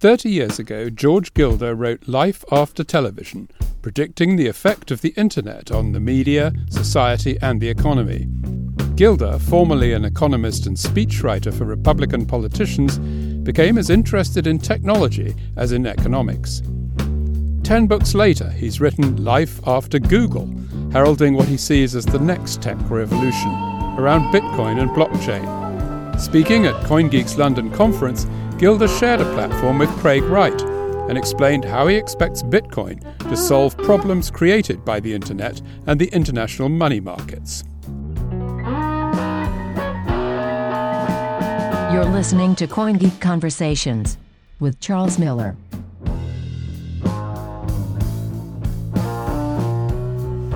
Thirty years ago, George Gilder wrote Life After Television, predicting the effect of the internet on the media, society, and the economy. Gilder, formerly an economist and speechwriter for Republican politicians, became as interested in technology as in economics. Ten books later, he's written Life After Google, heralding what he sees as the next tech revolution around Bitcoin and blockchain. Speaking at CoinGeek's London conference, Gilder shared a platform with Craig Wright and explained how he expects Bitcoin to solve problems created by the internet and the international money markets. You're listening to CoinGeek Conversations with Charles Miller.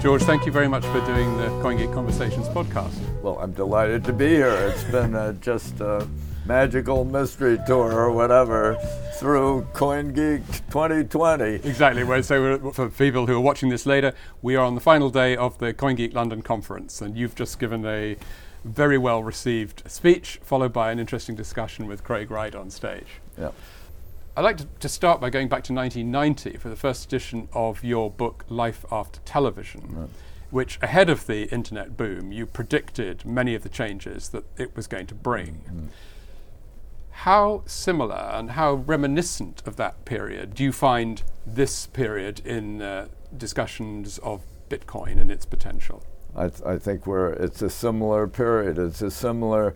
George, thank you very much for doing the CoinGeek Conversations podcast. Well, I'm delighted to be here. It's been uh, just uh, magical mystery tour or whatever through CoinGeek 2020. Exactly. So, for people who are watching this later, we are on the final day of the CoinGeek London conference, and you've just given a very well received speech, followed by an interesting discussion with Craig Wright on stage. Yeah. I'd like to, to, start by going back to 1990 for the first edition of your book, Life After Television. Right which ahead of the internet boom, you predicted many of the changes that it was going to bring. Mm. How similar and how reminiscent of that period do you find this period in uh, discussions of Bitcoin and its potential? I, th- I think we're, it's a similar period. It's a similar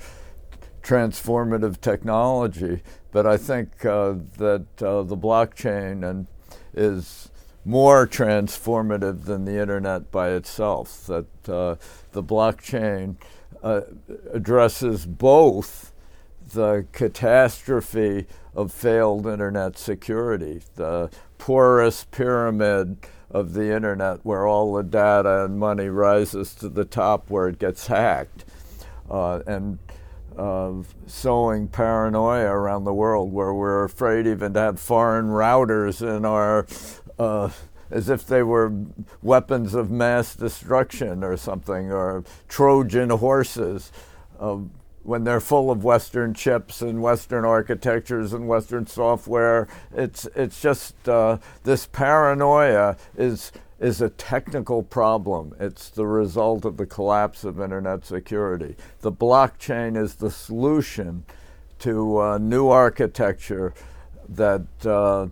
transformative technology, but I think uh, that uh, the blockchain and is more transformative than the internet by itself. That uh, the blockchain uh, addresses both the catastrophe of failed internet security, the porous pyramid of the internet where all the data and money rises to the top where it gets hacked, uh, and uh, sowing paranoia around the world where we're afraid even to have foreign routers in our. Uh, as if they were weapons of mass destruction or something, or Trojan horses. Uh, when they're full of Western chips and Western architectures and Western software. It's it's just uh, this paranoia is is a technical problem. It's the result of the collapse of internet security. The blockchain is the solution to a new architecture that uh,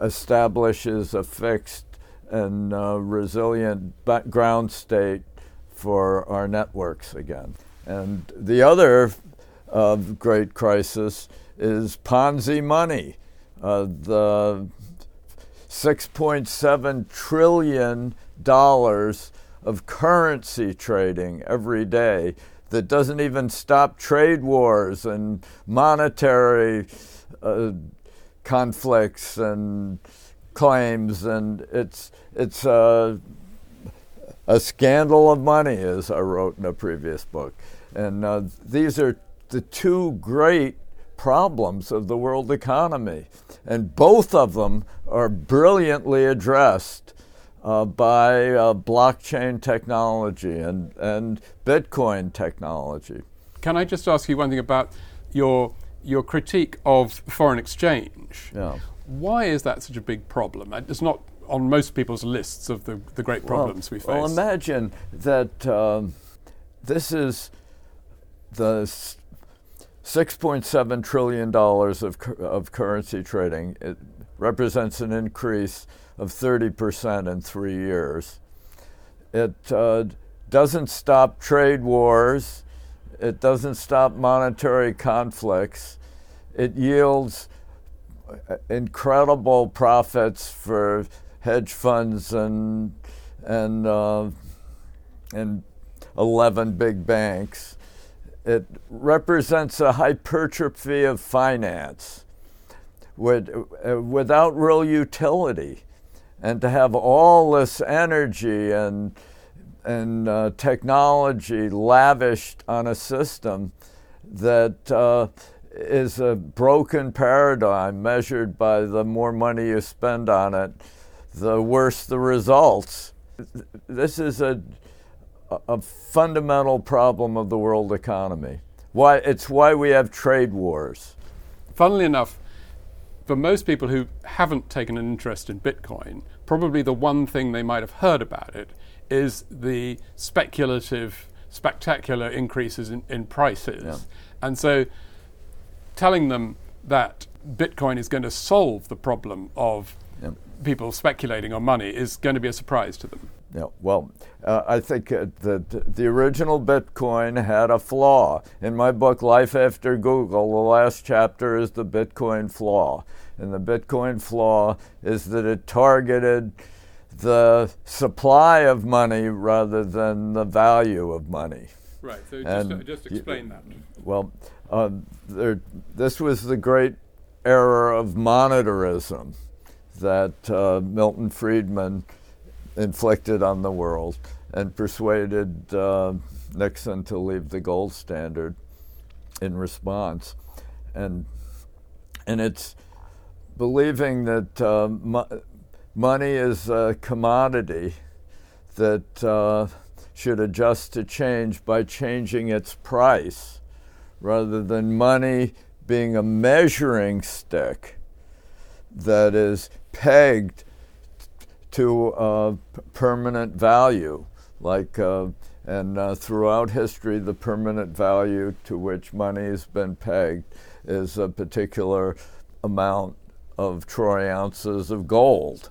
establishes a fixed and uh, resilient ground state for our networks again. And the other uh, great crisis is Ponzi money. Uh, the 6.7 trillion dollars of currency trading every day that doesn't even stop trade wars and monetary uh, conflicts and claims, and it's it's a, a scandal of money, as I wrote in a previous book. And uh, these are the two great problems of the world economy. And both of them are brilliantly addressed uh, by uh, blockchain technology and, and Bitcoin technology. Can I just ask you one thing about your, your critique of foreign exchange? Yeah. Why is that such a big problem? It's not on most people's lists of the, the great problems well, we face. Well, imagine that um, this is the $6.7 trillion of, of currency trading. It represents an increase of 30% in three years. It uh, doesn't stop trade wars, it doesn't stop monetary conflicts. It yields uh, incredible profits for hedge funds and and uh, and 11 big banks. It represents a hypertrophy of finance with, uh, without real utility. And to have all this energy and, and uh, technology lavished on a system that uh, is a broken paradigm measured by the more money you spend on it, the worse the results. This is a a fundamental problem of the world economy. Why, it's why we have trade wars. Funnily enough, for most people who haven't taken an interest in Bitcoin, probably the one thing they might have heard about it is the speculative, spectacular increases in, in prices. Yeah. And so telling them that Bitcoin is going to solve the problem of Yeah. people speculating on money is going to be a surprise to them. Yeah, well, uh, I think uh, that the original Bitcoin had a flaw. In my book, Life After Google, the last chapter is the Bitcoin flaw. And the Bitcoin flaw is that it targeted the supply of money rather than the value of money. Right. So And just, just explain that. Well, uh, there, this was the great era of monetarism that uh, Milton Friedman inflicted on the world and persuaded uh, Nixon to leave the gold standard in response. And, and it's believing that uh, mo- money is a commodity that uh, should adjust to change by changing its price rather than money being a measuring stick that is pegged to uh, permanent value. Like, uh, and uh, throughout history, the permanent value to which money has been pegged is a particular amount of troy ounces of gold.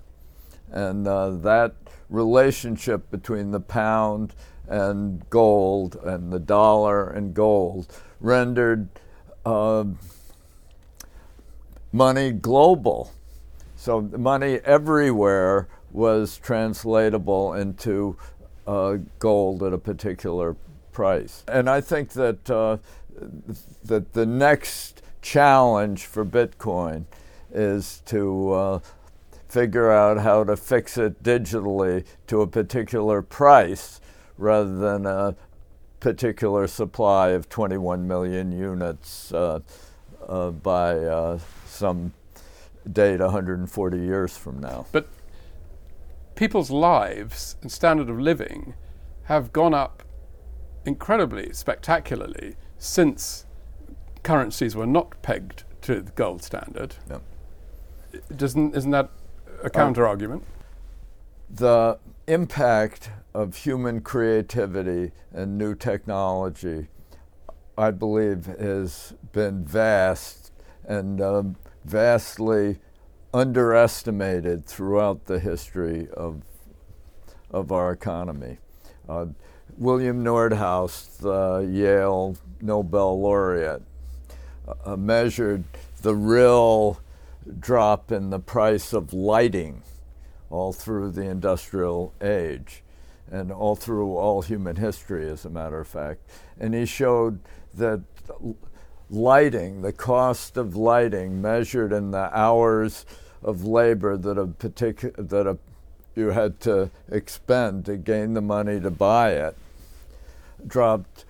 And uh, that relationship between the pound and gold and the dollar and gold rendered uh, money global. So money everywhere was translatable into uh, gold at a particular price. And I think that uh, that the next challenge for Bitcoin is to uh, figure out how to fix it digitally to a particular price rather than a particular supply of 21 million units uh, uh, by uh, some date 140 years from now. But people's lives and standard of living have gone up incredibly, spectacularly since currencies were not pegged to the gold standard. Yeah. Doesn't, isn't that a counter argument? the impact of human creativity and new technology, I believe, has been vast and um, vastly underestimated throughout the history of, of our economy. Uh, William Nordhaus, the Yale Nobel laureate, uh, measured the real drop in the price of lighting all through the industrial age and all through all human history, as a matter of fact. And he showed that lighting, the cost of lighting measured in the hours of labor that a particular that a, you had to expend to gain the money to buy it, dropped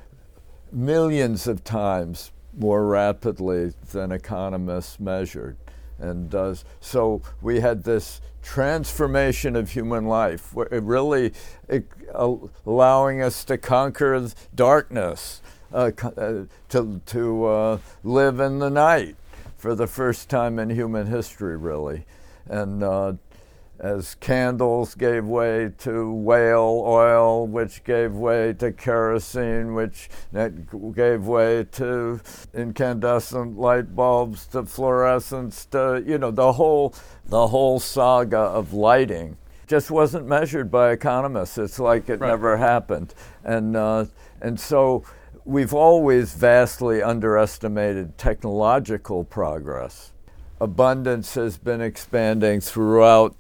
millions of times more rapidly than economists measured. And does so we had this transformation of human life, really uh, allowing us to conquer darkness, uh, uh, to to uh, live in the night for the first time in human history, really, and uh, as candles gave way to whale oil, which gave way to kerosene, which that gave way to incandescent light bulbs, to fluorescence, to you know the whole the whole saga of lighting just wasn't measured by economists. It's like it Right. never happened, and uh, and so we've always vastly underestimated technological progress abundance has been expanding throughout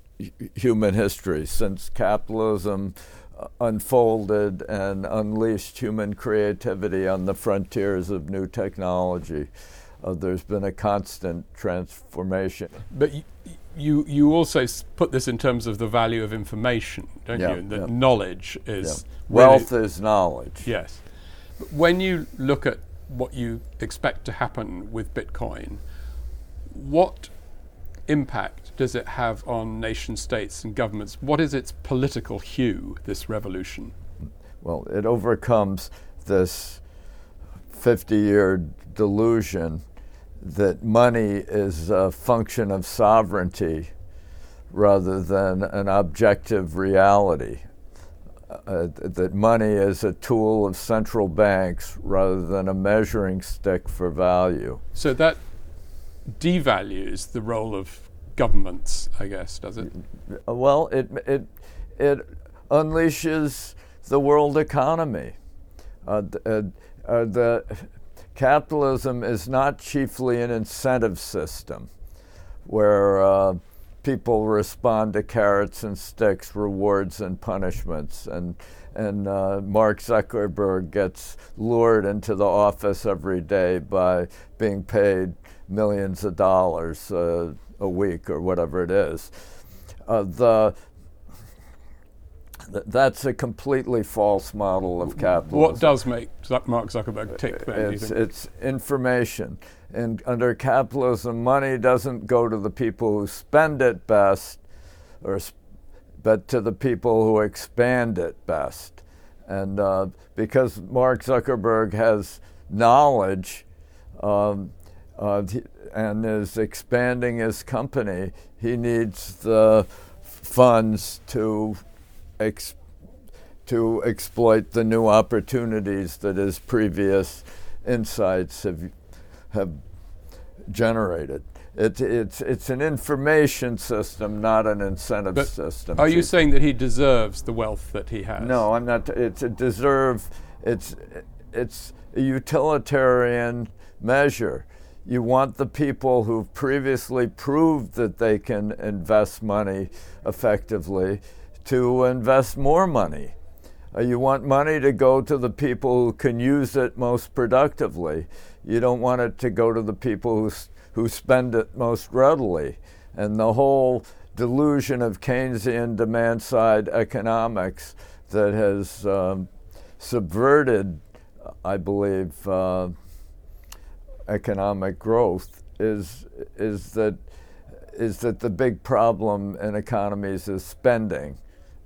human history since capitalism uh, unfolded and unleashed human creativity on the frontiers of new technology. Uh, there's been a constant transformation. But you, you also put this in terms of the value of information, don't Yeah, you? That yeah. knowledge is Yeah. really- Wealth is knowledge. Yes. When you look at what you expect to happen with Bitcoin, what impact does it have on nation states and governments? What is its political hue, this revolution? Well, it overcomes this 50 year delusion that money is a function of sovereignty rather than an objective reality. Uh, that money is a tool of central banks rather than a measuring stick for value. So that devalues the role of governments, I guess, does it? Well, it it it unleashes the world economy. Uh, uh, uh, the capitalism is not chiefly an incentive system where uh, people respond to carrots and sticks, rewards and punishments, and and uh, Mark Zuckerberg gets lured into the office every day by being paid millions of dollars uh, a week or whatever it is. Uh, the that's a completely false model of capitalism. What does make Mark Zuckerberg tick? Then, it's, it's information. And under capitalism, money doesn't go to the people who spend it best, or, but to the people who expand it best. And uh, because Mark Zuckerberg has knowledge um, uh, and is expanding his company, he needs the funds to ex- to exploit the new opportunities that his previous insights have have generated. It, it's it's an information system, not an incentive but system. Are you saying that he deserves the wealth that he has? No, I'm not. It's a deserve. It's it's a utilitarian measure. You want the people who've previously proved that they can invest money effectively to invest more money. Uh, you want money to go to the people who can use it most productively. You don't want it to go to the people who, who spend it most readily. And the whole delusion of Keynesian demand side economics that has um, subverted, I believe, uh, economic growth is, is, that, is that the big problem in economies is spending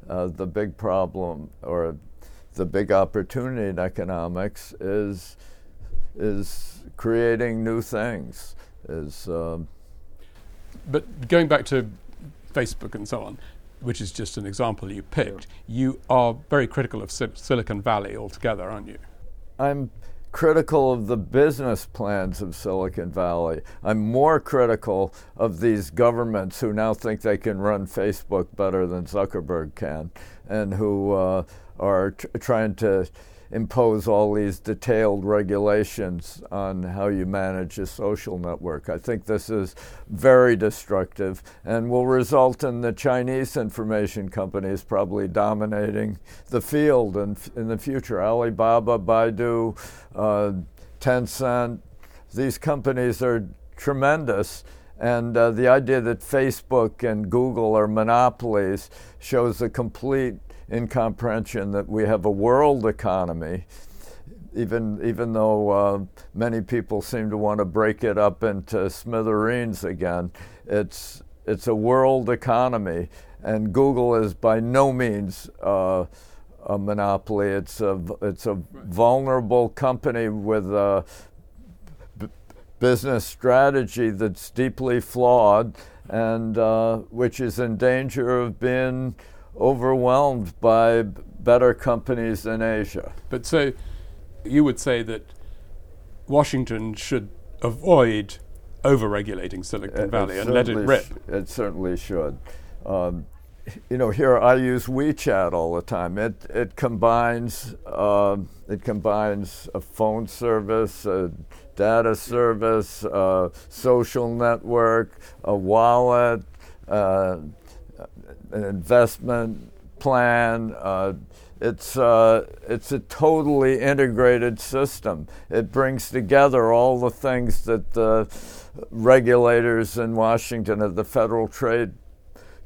uh, the big problem or the big opportunity in economics is is creating new things. Is um, but going back to Facebook and so on, which is just an example you picked, you are very critical of Silicon Valley altogether, aren't you? I'm critical of the business plans of Silicon Valley. I'm more critical of these governments who now think they can run Facebook better than Zuckerberg can and who uh, are tr- trying to impose all these detailed regulations on how you manage a social network. I think this is very destructive and will result in the Chinese information companies probably dominating the field in, in the future. Alibaba, Baidu, uh, Tencent, these companies are tremendous. And uh, the idea that Facebook and Google are monopolies shows a complete incomprehension that we have a world economy, even, even though uh, many people seem to want to break it up into smithereens again. It's, it's a world economy, and Google is by no means uh, a monopoly. It's a, it's a vulnerable company with a b- business strategy that's deeply flawed and uh, which is in danger of being overwhelmed by better companies in Asia. But so you would say that Washington should avoid over-regulating Silicon it, Valley it and let it rip. Sh- it certainly should. Um, you know, here I use WeChat all the time. It it combines uh, it combines a phone service, a data service, a social network, a wallet. Uh, investment plan. Uh, it's uh, it's a totally integrated system. It brings together all the things that the regulators in Washington at the Federal Trade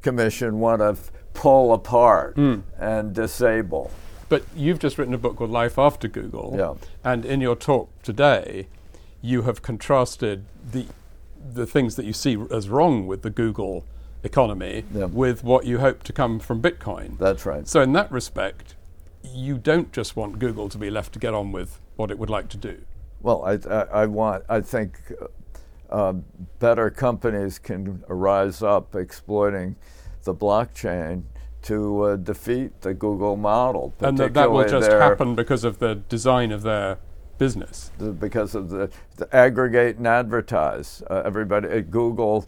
Commission want to pull apart mm. and disable. But you've just written a book called Life After Google, yeah. and in your talk today, you have contrasted the the things that you see as wrong with the Google economy yeah. with what you hope to come from Bitcoin. That's right. So, in that respect, you don't just want Google to be left to get on with what it would like to do. Well, I, I, I want, I think, uh, better companies can rise up exploiting the blockchain to uh, defeat the Google model. And th- that will just happen because of the design of their business. The, because of the, the, aggregate and advertise. Uh, everybody at Google,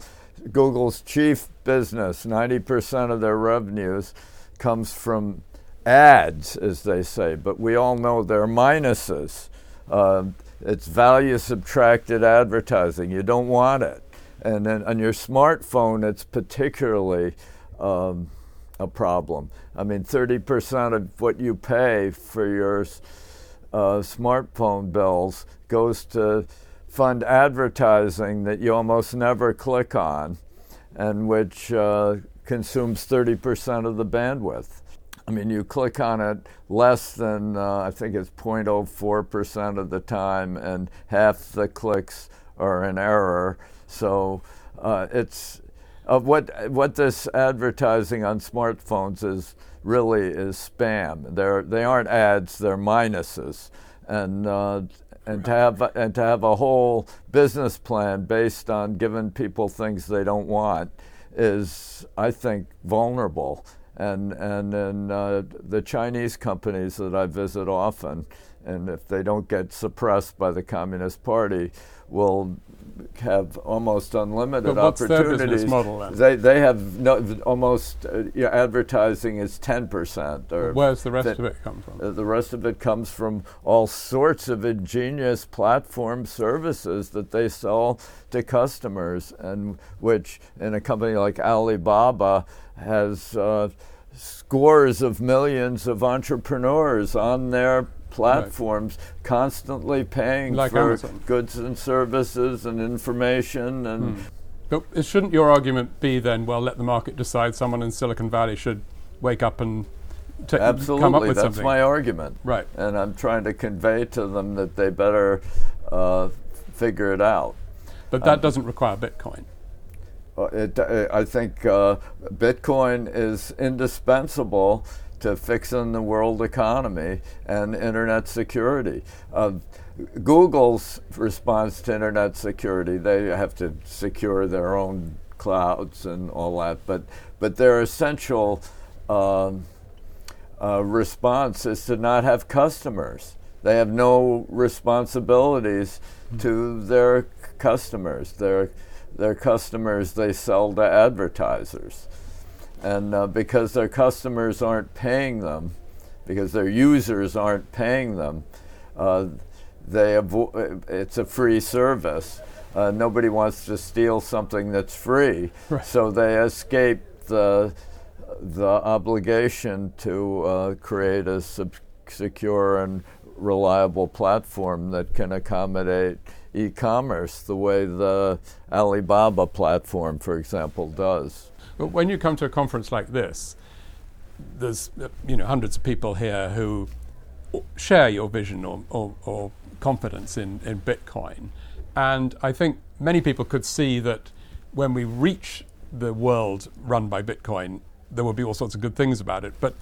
Google's chief business, 90% of their revenues comes from ads, as they say, but we all know there are minuses. Uh, it's value subtracted advertising. You don't want it. And then on your smartphone, it's particularly um, a problem. I mean, 30% of what you pay for your uh, smartphone bills goes to fund advertising that you almost never click on and which uh, consumes 30% of the bandwidth. I mean, you click on it less than, uh, I think it's 0.04% of the time, and half the clicks are an error. So uh, it's uh, what, what this advertising on smartphones is really is spam. They're, they aren't ads, they're minuses. And, uh, and, to have, and to have a whole business plan based on giving people things they don't want is, I think, vulnerable. And and and uh, the Chinese companies that I visit often, and if they don't get suppressed by the Communist Party, will have almost unlimited but opportunities. Model? They they have no, almost uh, know, advertising is ten percent. Or where's the rest th- of it come from? Uh, the rest of it comes from all sorts of ingenious platform services that they sell to customers, and which in a company like Alibaba has. Uh, scores of millions of entrepreneurs on their platforms right. constantly paying like for Amazon. goods and services and information and hmm. but shouldn't your argument be then well let the market decide someone in Silicon Valley should wake up and t- come up with that's something. my argument right and I'm trying to convey to them that they better uh, figure it out but that um, doesn't require Bitcoin uh, it, uh, I think uh, Bitcoin is indispensable to fixing the world economy and internet security. Uh, Google's response to internet security, they have to secure their own clouds and all that, but, but their essential um, uh, response is to not have customers. They have no responsibilities mm-hmm. to their customers. Their, their customers they sell to advertisers. And uh, because their customers aren't paying them, because their users aren't paying them, uh, they avo- it's a free service. Uh, nobody wants to steal something that's free, right. so they escape the the obligation to uh, create a sub- secure and reliable platform that can accommodate e-commerce the way the Alibaba platform, for example, does. But when you come to a conference like this, there's you know hundreds of people here who share your vision or, or, or confidence in, in Bitcoin. And I think many people could see that when we reach the world run by Bitcoin, there will be all sorts of good things about it. But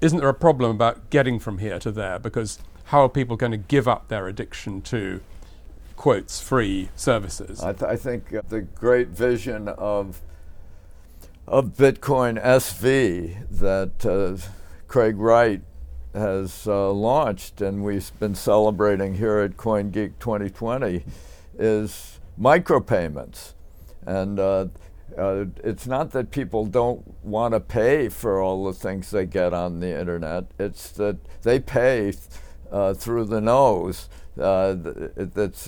isn't there a problem about getting from here to there? Because how are people going to give up their addiction to quotes free services? I, th- I think uh, the great vision of of Bitcoin SV that uh, Craig Wright has uh, launched and we've been celebrating here at CoinGeek 2020 is micropayments. And uh, uh, it's not that people don't want to pay for all the things they get on the internet, it's that they pay uh, through the nose. Uh, that's,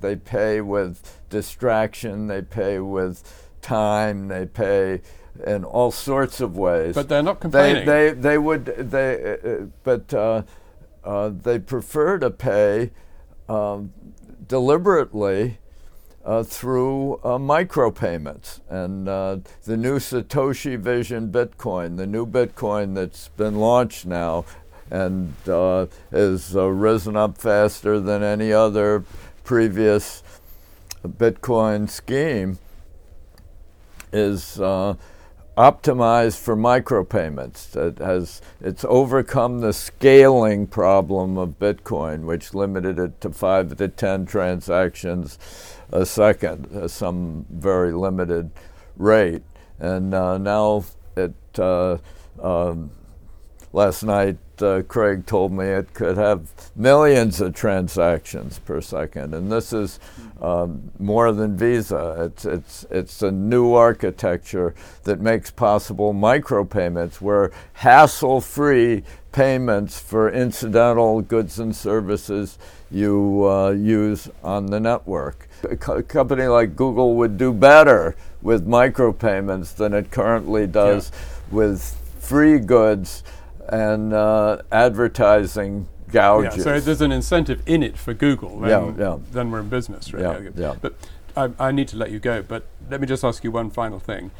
they pay with distraction, they pay with time, they pay in all sorts of ways. But they're not complaining. They, they, they would, they, uh, but uh, uh, they prefer to pay um, deliberately uh, through uh, micropayments. And uh, the new Satoshi Vision Bitcoin, the new Bitcoin that's been launched now and has risen up faster than any other previous Bitcoin scheme, is optimized for micropayments. It has it's overcome the scaling problem of Bitcoin, which limited it to five to ten transactions a second, uh, some very limited rate. And uh, now it uh, um, last night uh, Craig told me it could have millions of transactions per second, and this is um, more than Visa. It's it's it's a new architecture that makes possible micropayments, where hassle-free payments for incidental goods and services you uh, use on the network. A co- company like Google would do better with micropayments than it currently does yeah. with free goods and uh, advertising gouges. Yeah, so there's an incentive in it for Google. Then, yeah, yeah. then we're in business, right? Yeah, yeah. But I, I need to let you go. But let me just ask you one final thing.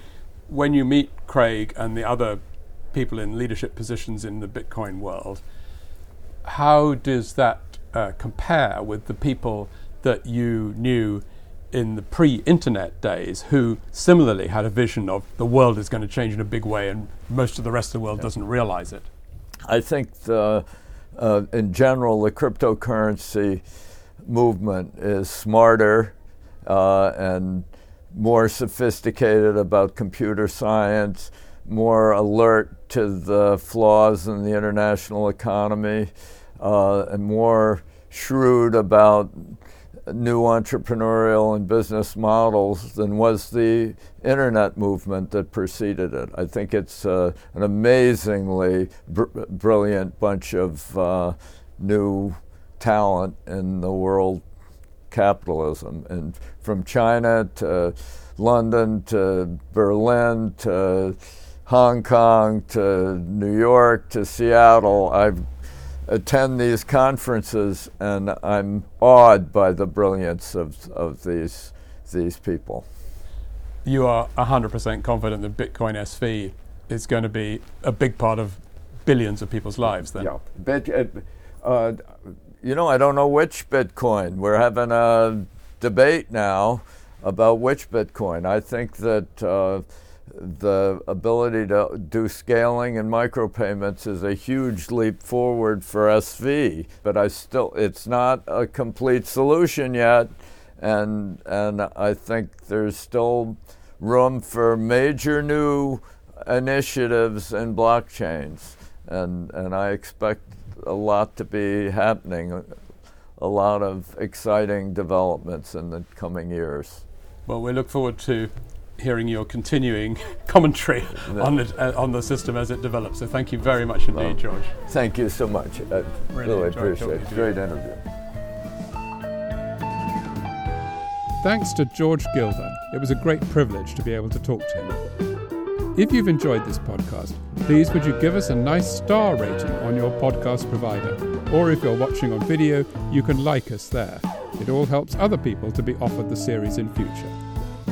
When you meet Craig and the other people in leadership positions in the Bitcoin world, how does that uh, compare with the people that you knew in the pre-internet days who similarly had a vision of the world is going to change in a big way and most of the rest of the world yeah. doesn't realize it i think the, uh, in general the cryptocurrency movement is smarter uh, and more sophisticated about computer science more alert to the flaws in the international economy uh, and more shrewd about new entrepreneurial and business models than was the internet movement that preceded it. I think it's uh, an amazingly br- brilliant bunch of uh, new talent in the world capitalism. And from China to London to Berlin to Hong Kong to New York to Seattle, I've attend these conferences, and I'm awed by the brilliance of, of these, these people. You are 100% confident that Bitcoin SV is going to be a big part of billions of people's lives then? Yeah. Bit, uh, uh, you know, I don't know which Bitcoin. We're having a debate now about which Bitcoin. I think that. Uh, the ability to do scaling and micropayments is a huge leap forward for SV, but I still it's not a complete solution yet, and and I think there's still room for major new initiatives in blockchains, and and I expect a lot to be happening, a lot of exciting developments in the coming years. Well, we look forward to hearing your continuing commentary on the, uh, on the system as it develops. So thank you very much indeed, well, George. Thank you so much. I really, really appreciate it. Great interview. Thanks to George Gilder. It was a great privilege to be able to talk to him. If you've enjoyed this podcast, please would you give us a nice star rating on your podcast provider? Or if you're watching on video, you can like us there. It all helps other people to be offered the series in future.